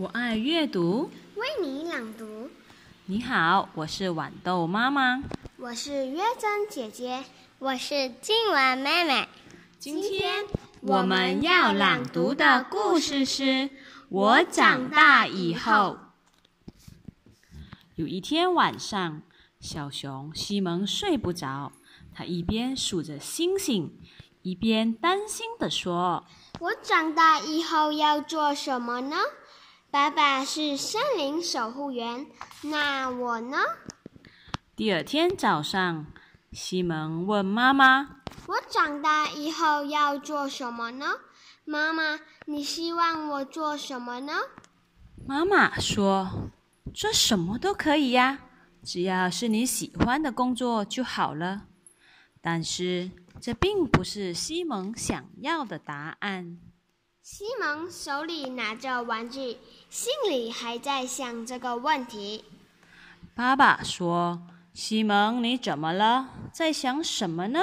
阅读，为你朗读。你好，我是豌豆妈妈，我是约珍姐姐，我是静雯妹妹。今天我们要朗读的故事是《我长大以后》。有一天晚上，小熊西蒙睡不着，他一边数着星星，一边担心地说：“我长大以后要做什么呢？”爸爸是森林守护员，那我呢？第二天早上，西蒙问妈妈：“我长大以后要做什么呢？”妈妈，你希望我做什么呢？妈妈说：“做什么都可以呀，只要是你喜欢的工作就好了。”但是这并不是西蒙想要的答案。西蒙手里拿着玩具，心里还在想这个问题。爸爸说：“西蒙，你怎么了？在想什么呢？”“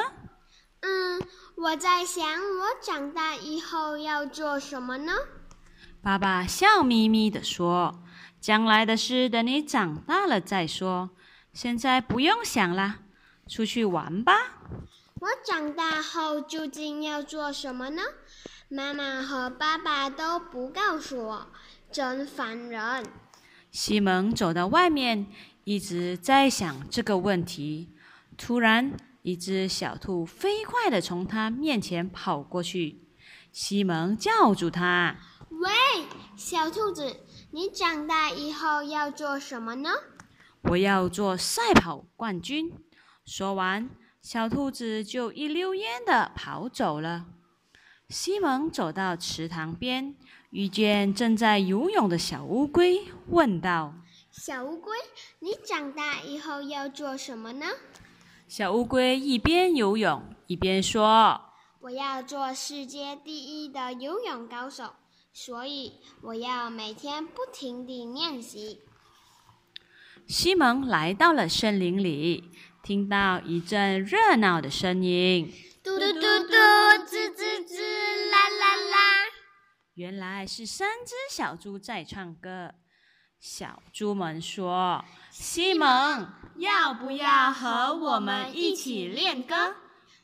嗯，我在想我长大以后要做什么呢？”爸爸笑眯眯地说：“将来的事等你长大了再说，现在不用想了，出去玩吧。”“我长大后究竟要做什么呢？”妈妈和爸爸都不告诉我，真烦人。西蒙走到外面，一直在想这个问题。突然，一只小兔飞快地从他面前跑过去。西蒙叫住他：“喂，小兔子，你长大以后要做什么呢？”“我要做赛跑冠军。”说完，小兔子就一溜烟地跑走了。西蒙走到池塘边，遇见正在游泳的小乌龟，问道：“小乌龟，你长大以后要做什么呢？”小乌龟一边游泳一边说：“我要做世界第一的游泳高手，所以我要每天不停地练习。”西蒙来到了森林里，听到一阵热闹的声音。嘟嘟嘟嘟，吱！原来是三只小猪在唱歌。小猪们说：“西蒙，要不要和我们一起练歌？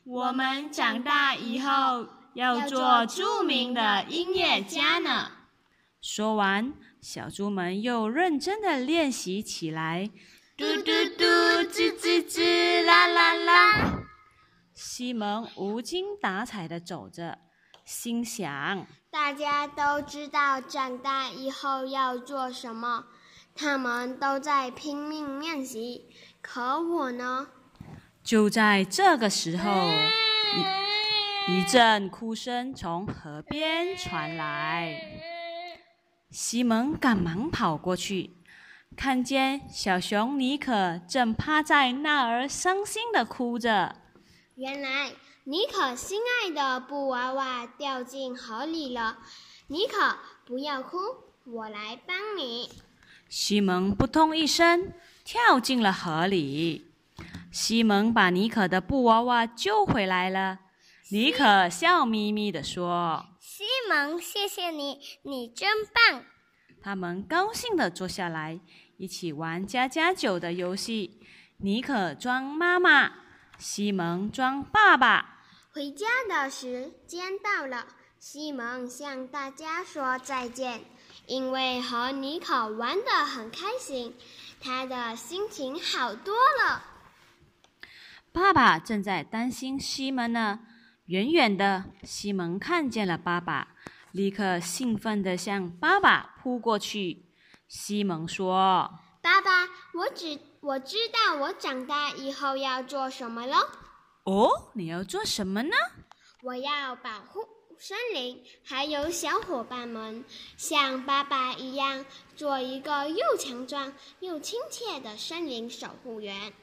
我们长大以后要做著名的音乐家呢。”说完，小猪们又认真的练习起来。嘟嘟嘟，吱吱吱，啦啦啦！西蒙无精打采的走着，心想：大家都知道长大以后要做什么，他们都在拼命练习，可我呢？就在这个时候，一一阵哭声从河边传来。西蒙赶忙跑过去，看见小熊尼可正趴在那儿，伤心的哭着。原来妮可心爱的布娃娃掉进河里了。妮可，不要哭，我来帮你。西蒙扑通一声跳进了河里。西蒙把妮可的布娃娃救回来了。妮可笑眯眯地说：“西蒙，谢谢你，你真棒。”他们高兴地坐下来，一起玩家家酒的游戏。妮可装妈妈。西蒙装爸爸，回家的时间到了。西蒙向大家说再见，因为和妮可玩得很开心，他的心情好多了。爸爸正在担心西蒙呢。远远的，西蒙看见了爸爸，立刻兴奋地向爸爸扑过去。西蒙说：“爸爸，我只……”我知道我长大以后要做什么了。哦，你要做什么呢？我要保护森林，还有小伙伴们，像爸爸一样，做一个又强壮又亲切的森林守护员。